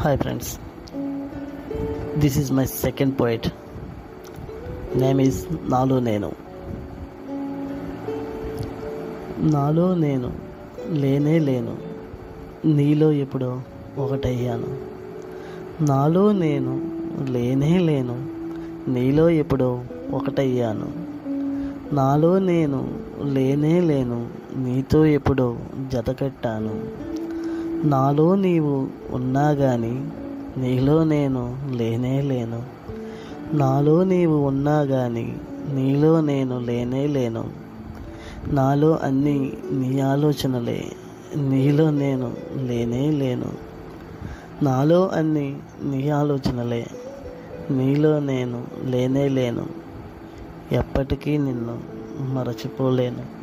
Hi friends this is my second poem name is నాలో నేను నాలో నేను లేనే లేను నీలో ఎప్పుడో ఒకటయ్యాను నాలో నేను లేనే లేను నీలో ఎప్పుడో ఒకటయ్యాను నాలో నేను లేనే లేను నీతో ఎప్పుడో జతకట్టాను నాలో నీవు ఉన్నా కానీ నీలో నేను లేనే లేను. నాలో నీవు ఉన్నా కానీ నీలో నేను లేనే లేను. నాలో అన్నీ నీ ఆలోచనలే నీలో నేను లేనే లేను. నాలో అన్నీ నీ ఆలోచనలే నీలో నేను లేనే లేను. ఎప్పటికీ నిన్ను మరచిపోలేను.